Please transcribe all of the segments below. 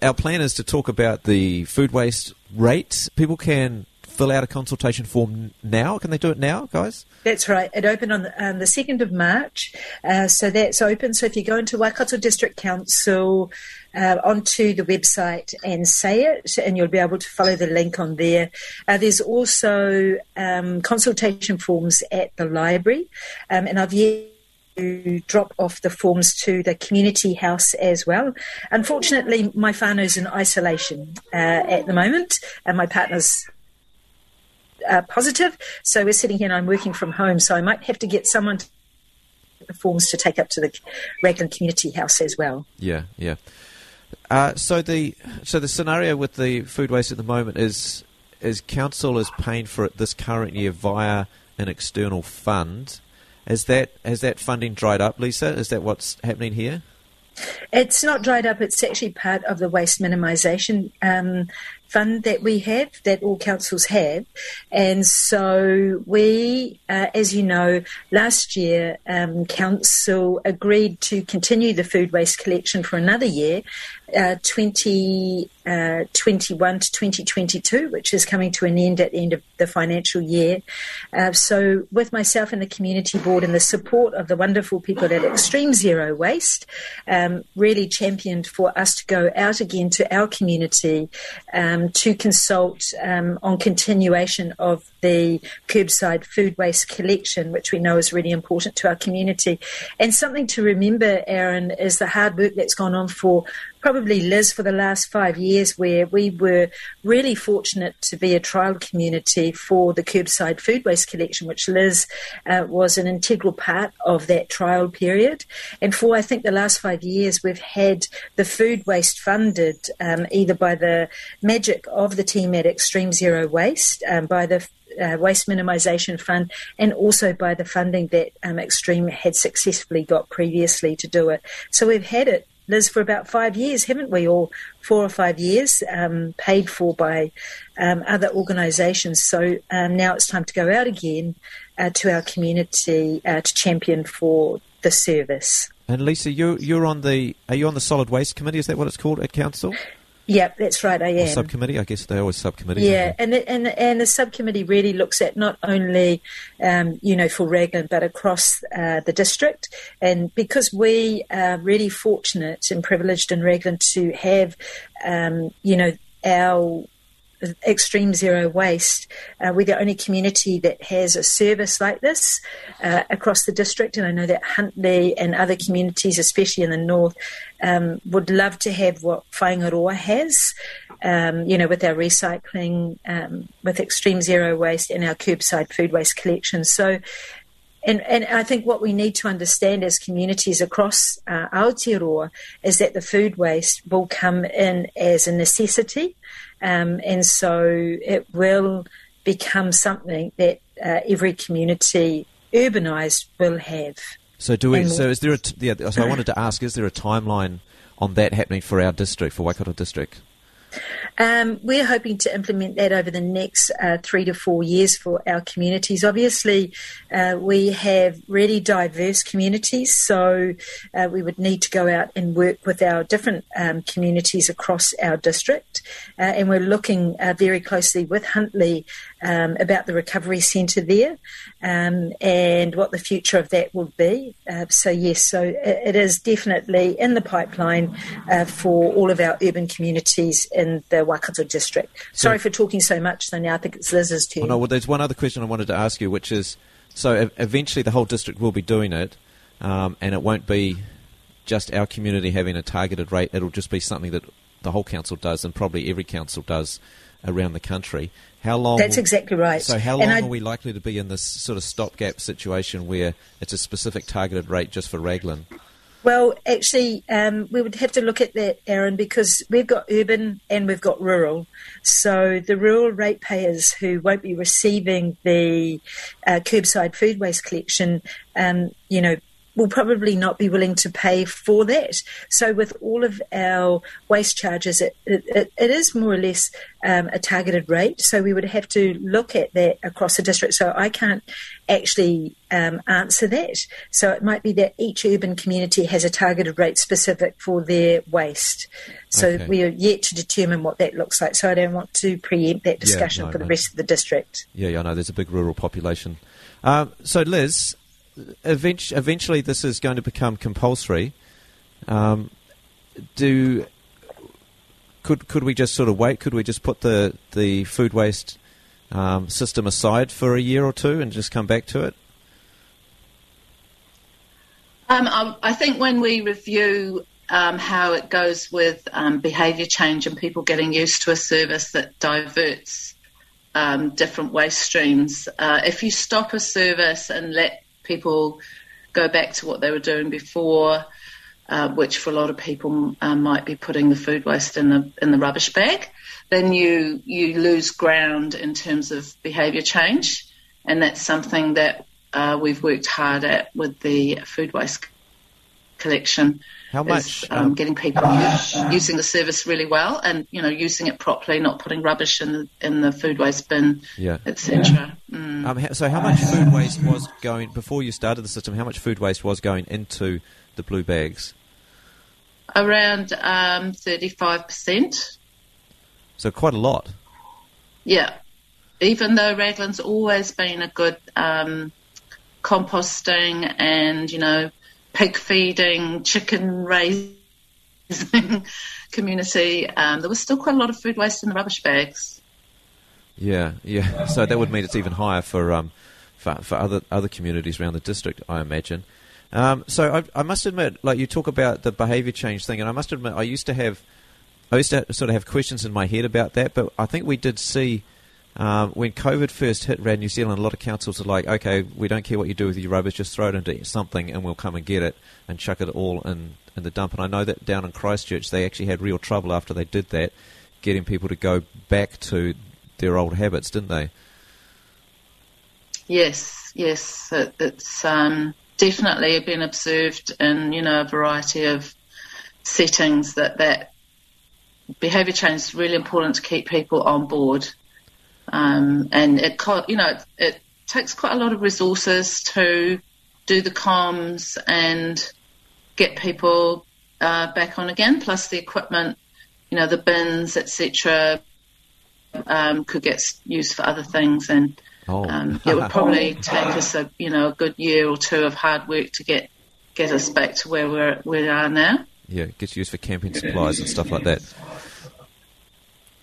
Our plan is to talk about the food waste rate. People can fill out a consultation form now. Can they do it now, guys? That's right. It opened on the, um, the 2nd of March. Uh, so that's open. So if you go into Waikato District Council, uh, onto the website and say it, and you'll be able to follow the link on there. Uh, there's also um, consultation forms at the library, um, and I've yet drop off the forms to the community house as well. Unfortunately, my whānau's in isolation uh, at the moment, and my partner's uh, positive. So we're sitting here and I'm working from home. So I might have to get someone to the forms to take up to the Raglan Community House as well. Yeah, yeah. Uh, so the so the scenario with the food waste at the moment is is council is paying for it this current year via an external fund. Is that has that funding dried up, Lisa? Is that what's happening here? It's not dried up. It's actually part of the waste minimisation um, fund that we have, that all councils have. And so we, uh, as you know, last year, um, council agreed to continue the food waste collection for another year, uh, 2021 uh, to 2022, which is coming to an end at the end of the financial year. Uh, so, with myself and the community board and the support of the wonderful people at Xtreme Zero Waste, um, really championed for us to go out again to our community um, to consult um, on continuation of the curbside food waste collection, which we know is really important to our community. And something to remember, Aaron, is the hard work that's gone on for probably Liz for the last five years, where we were really fortunate to be a trial community for the curbside food waste collection, which Liz uh, was an integral part of that trial period. And for I think the last five years, we've had the food waste funded um, either by the magic of the team at Xtreme Zero Waste, um, by the uh, Waste Minimisation Fund, and also by the funding that um, Xtreme had successfully got previously to do it. So we've had it Liz, for about five years, haven't we? Or four or five years, um, paid for by um, other organisations. So um, now it's time to go out again uh, to our community uh, to champion for the service. And Lisa, you're you're on the are you on the solid waste committee? Is that what it's called at council? Yeah, that's right. I am. Subcommittee. I guess they're always subcommittee. Yeah, and the, and and the subcommittee really looks at not only, um, you know, for Raglan but across uh, the district. And because we are really fortunate and privileged in Raglan to have, um, you know, our Xtreme zero waste. Uh, we're the only community that has a service like this uh, across the district, and I know that Huntly and other communities, especially in the north, um, would love to have what Whaingaroa has. Um, you know, with our recycling, um, with Xtreme zero waste, and our curbside food waste collection. So. And, and, I think what we need to understand as communities across uh, Aotearoa is that the food waste will come in as a necessity um, and so it will become something that uh, every community urbanised will have. So do we? So is there a? T- yeah. So I wanted to ask: Is there a timeline on that happening for our district, for Waikato district? Um, we're hoping to implement that over the next uh, three to four years for our communities. Obviously, uh, we have really diverse communities, so uh, we would need to go out and work with our different um, communities across our district. Uh, and we're looking uh, very closely with Huntly um, about the recovery centre there um, and what the future of that will be. Uh, so, yes, so it, it is definitely in the pipeline for all of our urban communities in the Waikato district. Sorry so, for talking so much, so now I think it's Liz's turn. Oh no, well, there's one other question I wanted to ask you, which is so eventually the whole district will be doing it, um, and it won't be just our community having a targeted rate, it'll just be something that the whole council does, and probably every council does around the country. How long? That's exactly right. So, how long I, are we likely to be in this sort of stopgap situation where it's a specific targeted rate just for Raglan? Well, actually, um, we would have to look at that, Aaron, because we've got urban and we've got rural. So the rural ratepayers who won't be receiving the uh, curbside food waste collection, um, you know, will probably not be willing to pay for that. So, with all of our waste charges, it, it, it is more or less um, a targeted rate. So, we would have to look at that across the district. So, I can't actually um, answer that. So, it might be that each urban community has a targeted rate specific for their waste. So, okay. we are yet to determine what that looks like. So, I don't want to preempt that discussion yeah, no, for the no. rest of the district. Yeah, yeah, I know there's a big rural population. Um, so, Liz, eventually this is going to become compulsory. Um, do could could we just sort of wait? Could we just put the the food waste um, system aside for a year or two and just come back to it? Um, I, I, think when we review um, how it goes with um, behaviour change and people getting used to a service that diverts um, different waste streams, uh, if you stop a service and let people go back to what they were doing before, uh, which for a lot of people uh, might be putting the food waste in the in the rubbish bag, then you you lose ground in terms of behaviour change, and that's something that uh, we've worked hard at with the food waste collection. How much? Is, um, um, getting people using the service really well, and you know, using it properly, not putting rubbish in the in the food waste bin, yeah. etc. Mm. Um, so, how much food waste was going before you started the system? How much food waste was going into the blue bags? Around um, thirty-five percent. So quite a lot. Yeah, even though Raglan's always been a good um, composting and you know pig feeding, chicken raising community, um, there was still quite a lot of food waste in the rubbish bags. Yeah, yeah. So that would mean it's even higher for um, for, for other other communities around the district, I imagine. Um, so I, I, must admit, like you talk about the behaviour change thing, and I must admit, I used to have, I used to sort of have questions in my head about that, but I think we did see um, when COVID first hit Rad New Zealand, a lot of councils are like, okay, we don't care what you do with your rubbish, just throw it into something and we'll come and get it and chuck it all in, in the dump. And I know that down in Christchurch, they actually had real trouble after they did that, getting people to go back to their old habits, didn't they? Yes, yes. It, it's um, definitely been observed in, you know, a variety of settings that that behaviour change is really important to keep people on board um, and it, you know, it, it, takes quite a lot of resources to do the comms and get people uh, back on again. Plus the equipment, you know, the bins, etc., um, could get used for other things, and oh. um, it would probably take us a you know a good year or two of hard work to get get us back to where we're we are now. Yeah, it gets used for camping supplies and stuff like that.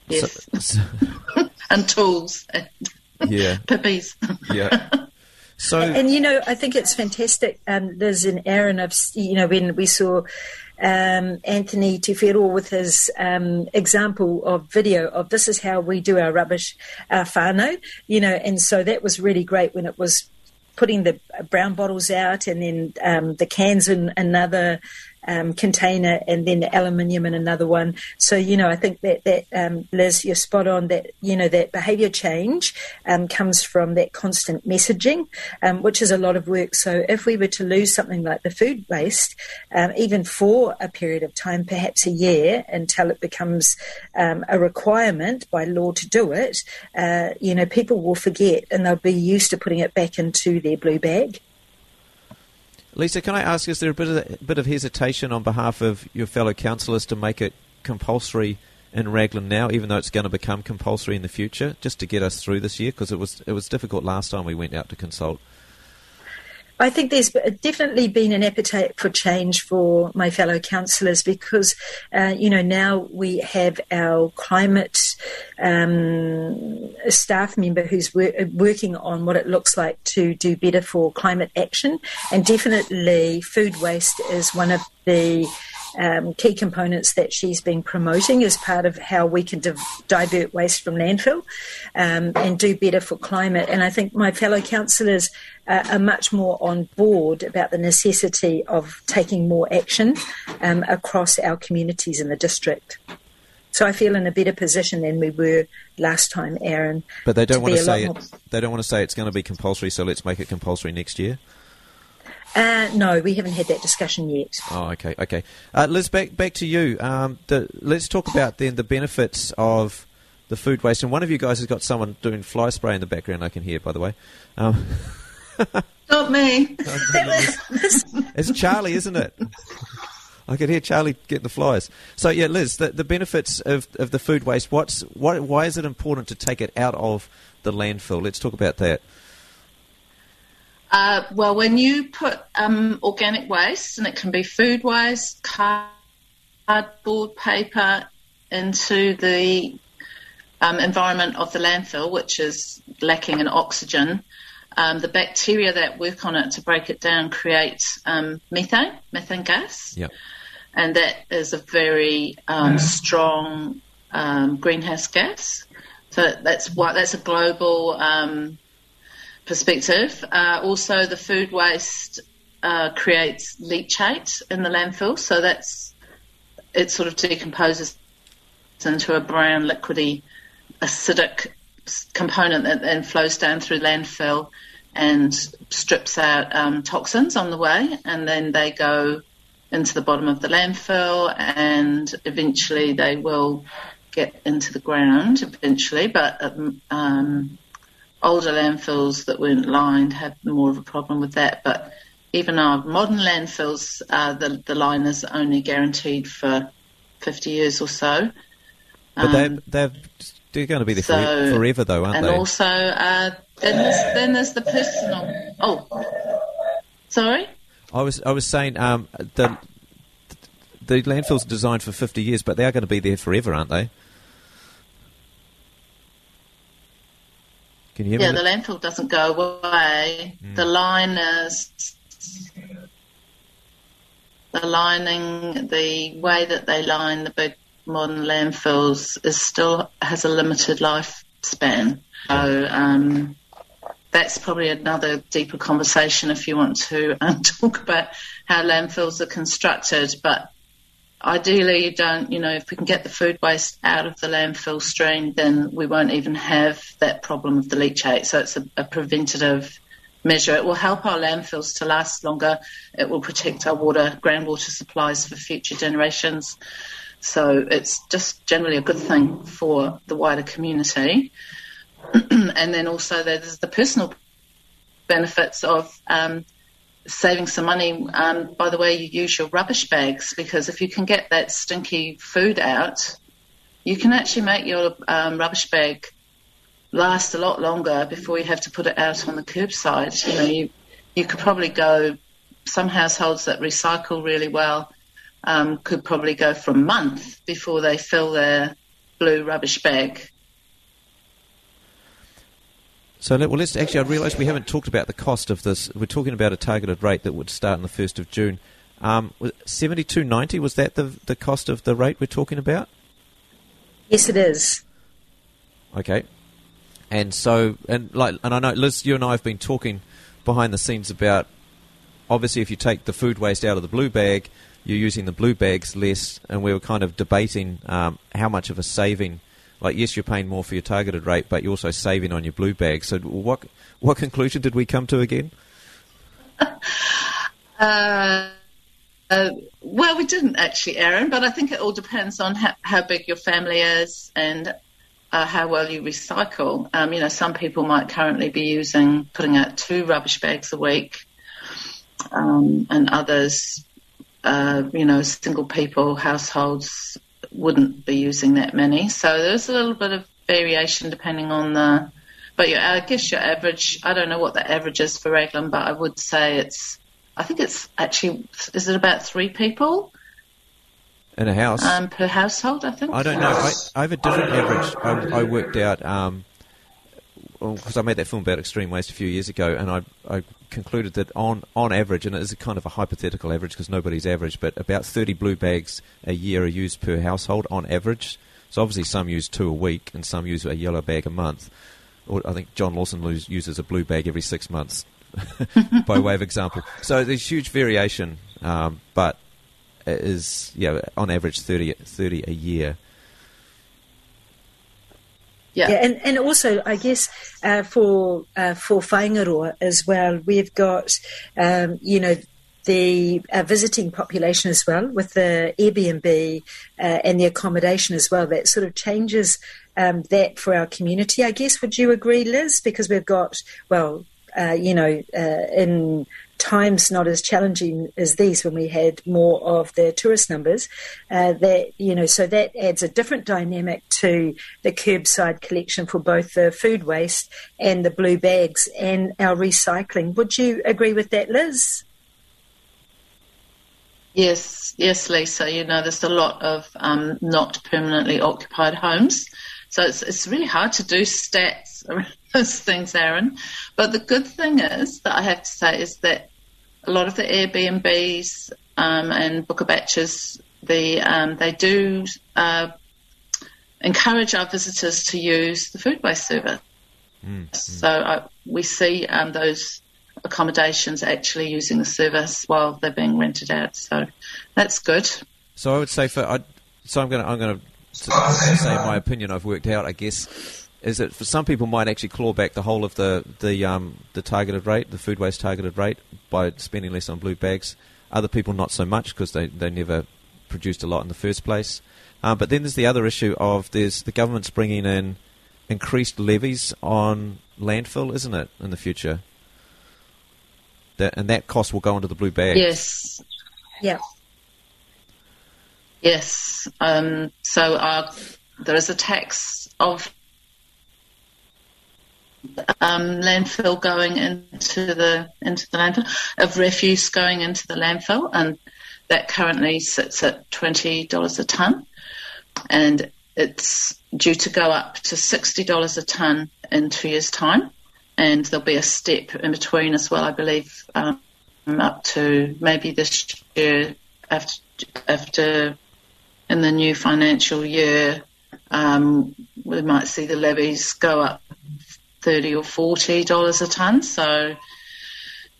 Yes. So, so and tools and yeah. puppies. yeah. So and you know, I think it's fantastic. Um, there's an Aaron of you know when we saw um, Anthony Tufero with his um, example of video of this is how we do our rubbish, our whānau, you know, and so that was really great when it was putting the brown bottles out and then um, the cans in another um, container and then the aluminium in another one. So, you know, I think that, that um, Liz, you're spot on that, you know, that behaviour change um, comes from that constant messaging, um, which is a lot of work. So if we were to lose something like the food waste, um, even for a period of time, perhaps a year, until it becomes um, a requirement by law to do it, uh, you know, people will forget and they'll be used to putting it back into their blue bag. Lisa, can I ask, is there a bit of, a bit of hesitation on behalf of your fellow councillors to make it compulsory in Raglan now, even though it's going to become compulsory in the future, just to get us through this year? Because it was, it was difficult last time we went out to consult. I think there's definitely been an appetite for change for my fellow councillors because, uh, you know, now we have our climate um, staff member who's wor- working on what it looks like to do better for climate action. And definitely food waste is one of the um, key components that she's been promoting as part of how we can div- divert waste from landfill um, and do better for climate. And I think my fellow councillors uh, are much more on board about the necessity of taking more action um, across our communities in the district. So I feel in a better position than we were last time, Aaron. But they don't want to say it, they don't want to say it's going to be compulsory. So let's make it compulsory next year. Uh, no, we haven't had that discussion yet. Oh, okay, okay. Uh, Liz, back back to you. Um, the, let's talk about then the benefits of the food waste. And one of you guys has got someone doing fly spray in the background. I can hear, by the way. Um, Not me. it's Charlie, isn't it? I could hear Charlie getting the flies. So yeah, Liz, the, the benefits of, of the food waste. What's what, why is it important to take it out of the landfill? Let's talk about that. Uh, well, when you put um, organic waste, and it can be food waste, cardboard, paper, into the um, environment of the landfill, which is lacking in oxygen, um, the bacteria that work on it to break it down create um, methane, methane gas. Yep. And that is a very um, strong um, greenhouse gas. So that's why that's a global um, perspective. Uh, also, the food waste uh, creates leachate in the landfill, so that's it. Sort of decomposes into a brown, liquidy, acidic component that then flows down through landfill and strips out um, toxins on the way, and then they go into the bottom of the landfill, and eventually they will get into the ground eventually. But um, um, older landfills that weren't lined had more of a problem with that. But even our modern landfills, uh, the the line is only guaranteed for 50 years or so. But um, they're, they're, they're going to be there so, forever, though, aren't and they? And also, uh, then, there's, then there's the personal. Oh, sorry. I was I was saying um, the the landfills are designed for 50 years, but they are going to be there forever, aren't they? Can you hear yeah, me? the landfill doesn't go away. Mm. The line is the lining, the way that they line the big modern landfills is still has a limited lifespan. So um, that's probably another deeper conversation if you want to um, talk about how landfills are constructed. But ideally, you don't, you know, if we can get the food waste out of the landfill stream, then we won't even have that problem of the leachate. So it's a, a preventative measure. It will help our landfills to last longer. It will protect our water, groundwater supplies for future generations. So it's just generally a good thing for the wider community. and then also there's the personal benefits of um, saving some money um, by the way you use your rubbish bags because if you can get that stinky food out, you can actually make your um, rubbish bag last a lot longer before you have to put it out on the curbside. You know, you you could probably go some households that recycle really well um, could probably go for a month before they fill their blue rubbish bag. So well, let's actually. I realise we haven't talked about the cost of this. We're talking about a targeted rate that would start on the first of June. Um, Seventy two ninety was that the the cost of the rate we're talking about? Yes, it is. Okay, and so and like and I know Liz, you and I have been talking behind the scenes about obviously if you take the food waste out of the blue bag, you're using the blue bags less, and we were kind of debating um, how much of a saving. Like, yes, you're paying more for your targeted rate, but you're also saving on your blue bag. So, what what conclusion did we come to again? Uh, uh, well, we didn't actually, Aaron, but I think it all depends on how, how big your family is and uh, how well you recycle. Um, you know, some people might currently be using putting out two rubbish bags a week, um, and others uh, you know, single people, households wouldn't be using that many. So there's a little bit of variation depending on the. But yeah, I guess your average. I don't know what the average is for Raglan, but I would say it's. I think it's actually. Is it about three people? In a house um, per household, I think. I don't know. I, I have a different average. I, I worked out um, because I made that film about Xtreme waste a few years ago, and I, I concluded that on, on average, and it is a kind of a hypothetical average because nobody's average, but about 30 blue bags a year are used per household on average. So obviously some use two a week, and some use a yellow bag a month. Or I think John Lawson uses a blue bag every six months, by way of example. So there's huge variation, um, but it is yeah on average 30, 30 a year. Yeah. yeah, and, and also I guess uh, for uh, for Whaingaroa as well, we've got um, you know the uh, visiting population as well with the Airbnb uh, and the accommodation as well. That sort of changes um, that for our community, I guess. Would you agree, Liz? Because we've got well, uh, you know, uh, in times not as challenging as these when we had more of the tourist numbers. Uh, that you know so that adds a different dynamic to the curbside collection for both the food waste and the blue bags and our recycling. Would you agree with that liz? Yes, yes, Lisa. You know, there's a lot of um, not permanently occupied homes, so it's it's really hard to do stats those things, Aaron. But the good thing is that I have to say is that a lot of the Airbnbs um, and Bookabaches, the um, they do uh, encourage our visitors to use the food waste service. Mm, so uh, we see um, those accommodations actually using the service while they're being rented out. So that's good. So I would say for I, so I'm going to I'm going to say my opinion. I've worked out. I guess is that for some people might actually claw back the whole of the the um, the targeted rate, the food waste targeted rate, by spending less on blue bags. Other people not so much because they they never produced a lot in the first place. Uh, but then there's the other issue of there's the government's bringing in increased levies on landfill, isn't it, in the future? that, and that cost will go into the blue bag. Yes. Yeah. Yes. Um, so uh, there is a tax of um, landfill going into the into the landfill of refuse going into the landfill, and that currently sits at twenty dollars a ton, and it's due to go up to sixty dollars a ton in two years' time and there'll be a step in between as well, I believe, um, up to maybe this year after, after in the new financial year, um, we might see the levies go up thirty or forty dollars a ton. So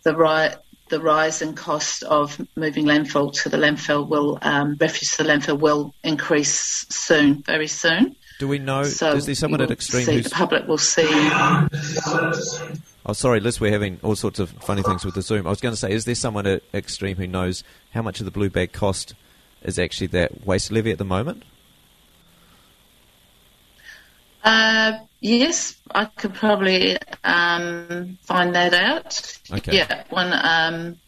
the right the rise in cost of moving landfill to the landfill will um, refuse to the landfill will increase soon, very soon. Do we know? So is there someone at Xtreme see, the public will see? Oh, sorry, Liz. We're having all sorts of funny things with the Zoom. I was going to say, is there someone at Xtreme who knows how much of the blue bag cost is actually that waste levy at the moment? Uh, yes, I could probably um, find that out. Okay. Yeah, one. Um,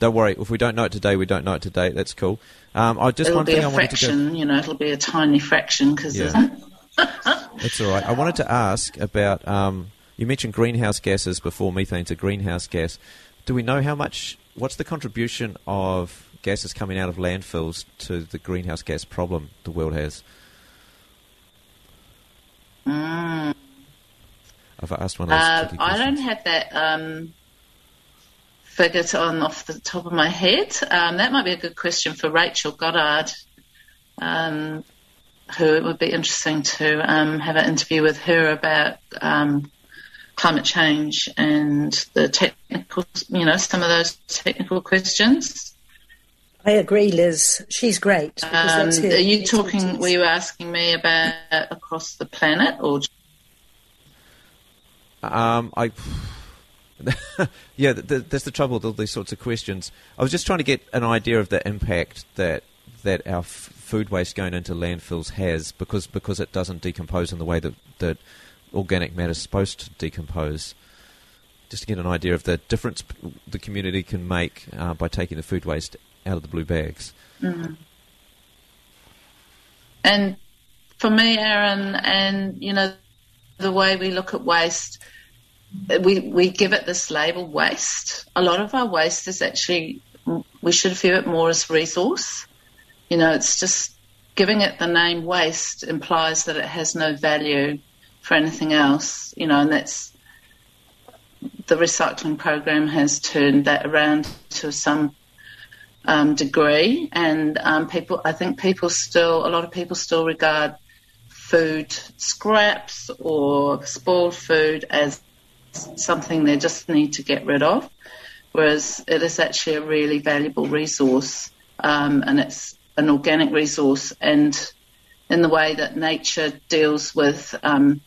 don't worry. If we don't know it today, we don't know it today. That's cool. Um, I just it'll one be thing a I wanted fraction, to go. You know, it'll be a tiny fraction because. Yeah. That's all right. I wanted to ask about. Um, you mentioned greenhouse gases before. Methane's a greenhouse gas. Do we know how much? What's the contribution of gases coming out of landfills to the greenhouse gas problem the world has? Mm. I've asked one of those. Uh, I don't have that um, figure on off the top of my head. Um, that might be a good question for Rachel Goddard, um, who it would be interesting to um, have an interview with her about um, climate change and the technical, you know, some of those technical questions. I agree, Liz. She's great. Um, are you talking? Were you asking me about across the planet, or? Um, I. yeah, the, the, that's the trouble with all these sorts of questions. I was just trying to get an idea of the impact that that our f- food waste going into landfills has, because because it doesn't decompose in the way that that organic matter is supposed to decompose. Just to get an idea of the difference the community can make uh, by taking the food waste out of the blue bags. Mm. And for me, Aaron, and you know, the way we look at waste, we we give it this label waste. A lot of our waste is actually we should view it more as resource. You know, it's just giving it the name waste implies that it has no value for anything else. You know, and that's the recycling program has turned that around to some um, degree, and um, people, I think people still, a lot of people still regard food scraps or spoiled food as something they just need to get rid of, whereas it is actually a really valuable resource, um, and it's an organic resource, and in the way that nature deals with um,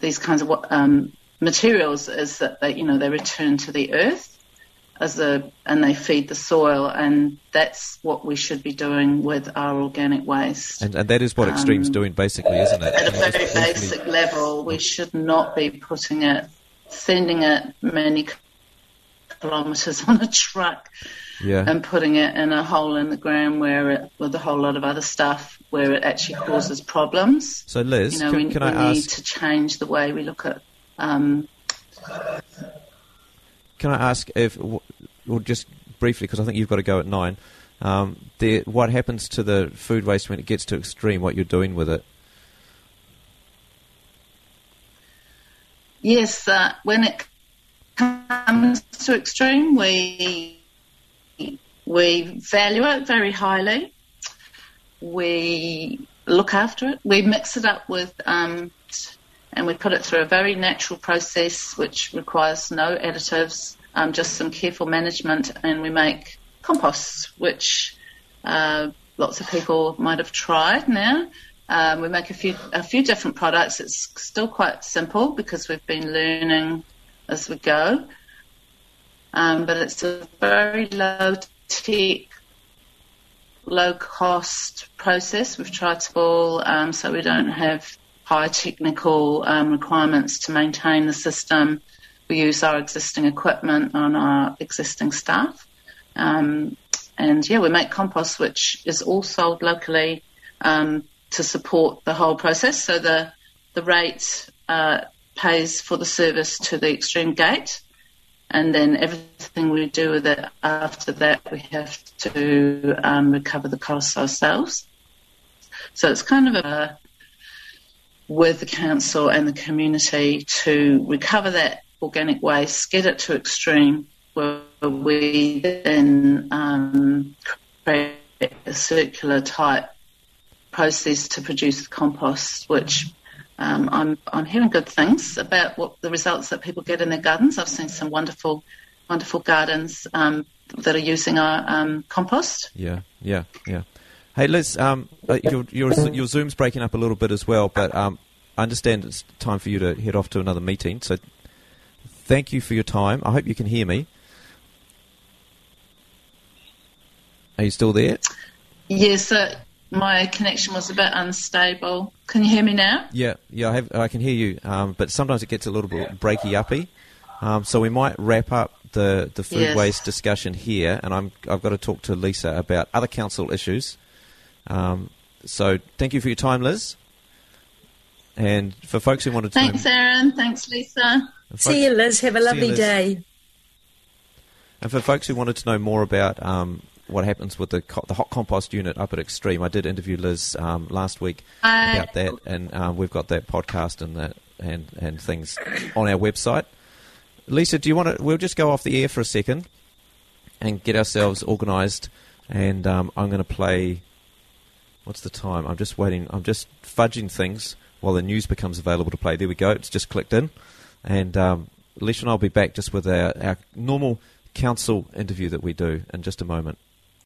these kinds of um, materials is that they, you know, they return to the earth as a, and they feed the soil, and that's what we should be doing with our organic waste. And, and that is what Xtreme's um, doing, basically, isn't it? At a very basic level, we should not be putting it, sending it many kilometres on a truck. Yeah. and putting it in a hole in the ground where it, with a whole lot of other stuff where it actually causes problems. So, Liz, you know, can, we, can we I need ask? to change the way we look at um, can I ask if, or just briefly, because I think you've got to go at nine, um, the, what happens to the food waste when it gets to Xtreme, what you're doing with it? Yes, uh, when it comes to Xtreme, we we value it very highly. We look after it. We mix it up with um, and we put it through a very natural process which requires no additives, um, just some careful management, and we make composts, which uh, lots of people might have tried now. Um, we make a few a few different products. It's still quite simple because we've been learning as we go, um, but it's a very low tech, low cost process. We've tried to all um, so we don't have high technical um, requirements to maintain the system. We use our existing equipment on our existing staff. Um, and yeah, we make compost, which is all sold locally um, to support the whole process. So the the rate uh, pays for the service to the Xtreme gate, and then everything we do with it after that, we have to um, recover the costs ourselves. So it's kind of a with the council and the community to recover that organic waste, get it to Xtreme, where we then um, create a circular type process to produce compost, which um, I'm I'm hearing good things about what the results that people get in their gardens. I've seen some wonderful wonderful gardens um, that are using our um, compost. Yeah, yeah, yeah. Hey Liz, um, uh, your, your, your Zoom's breaking up a little bit as well, but um, I understand it's time for you to head off to another meeting. So thank you for your time. I hope you can hear me. Are you still there? Yes, uh, my connection was a bit unstable. Can you hear me now? Yeah, yeah, I, have, I can hear you, um, but sometimes it gets a little bit breaky uppy. Um, so we might wrap up the, the food yes. waste discussion here, and I'm, I've got to talk to Lisa about other council issues. Um, so thank you for your time, Liz. And for folks who wanted to Thanks, Aaron. Thanks, Lisa. Folks, see you, Liz. Have a lovely you, day. And for folks who wanted to know more about um, what happens with the co- the hot compost unit up at Xtreme, I did interview Liz um, last week uh, about that, and um, we've got that podcast and that and and things on our website. Lisa, do you want to? We'll just go off the air for a second and get ourselves organised, and um, I'm going to play What's the time? I'm just waiting. I'm just fudging things while the news becomes available to play. There we go. It's just clicked in. And um, and I will be back just with our, our normal council interview that we do in just a moment.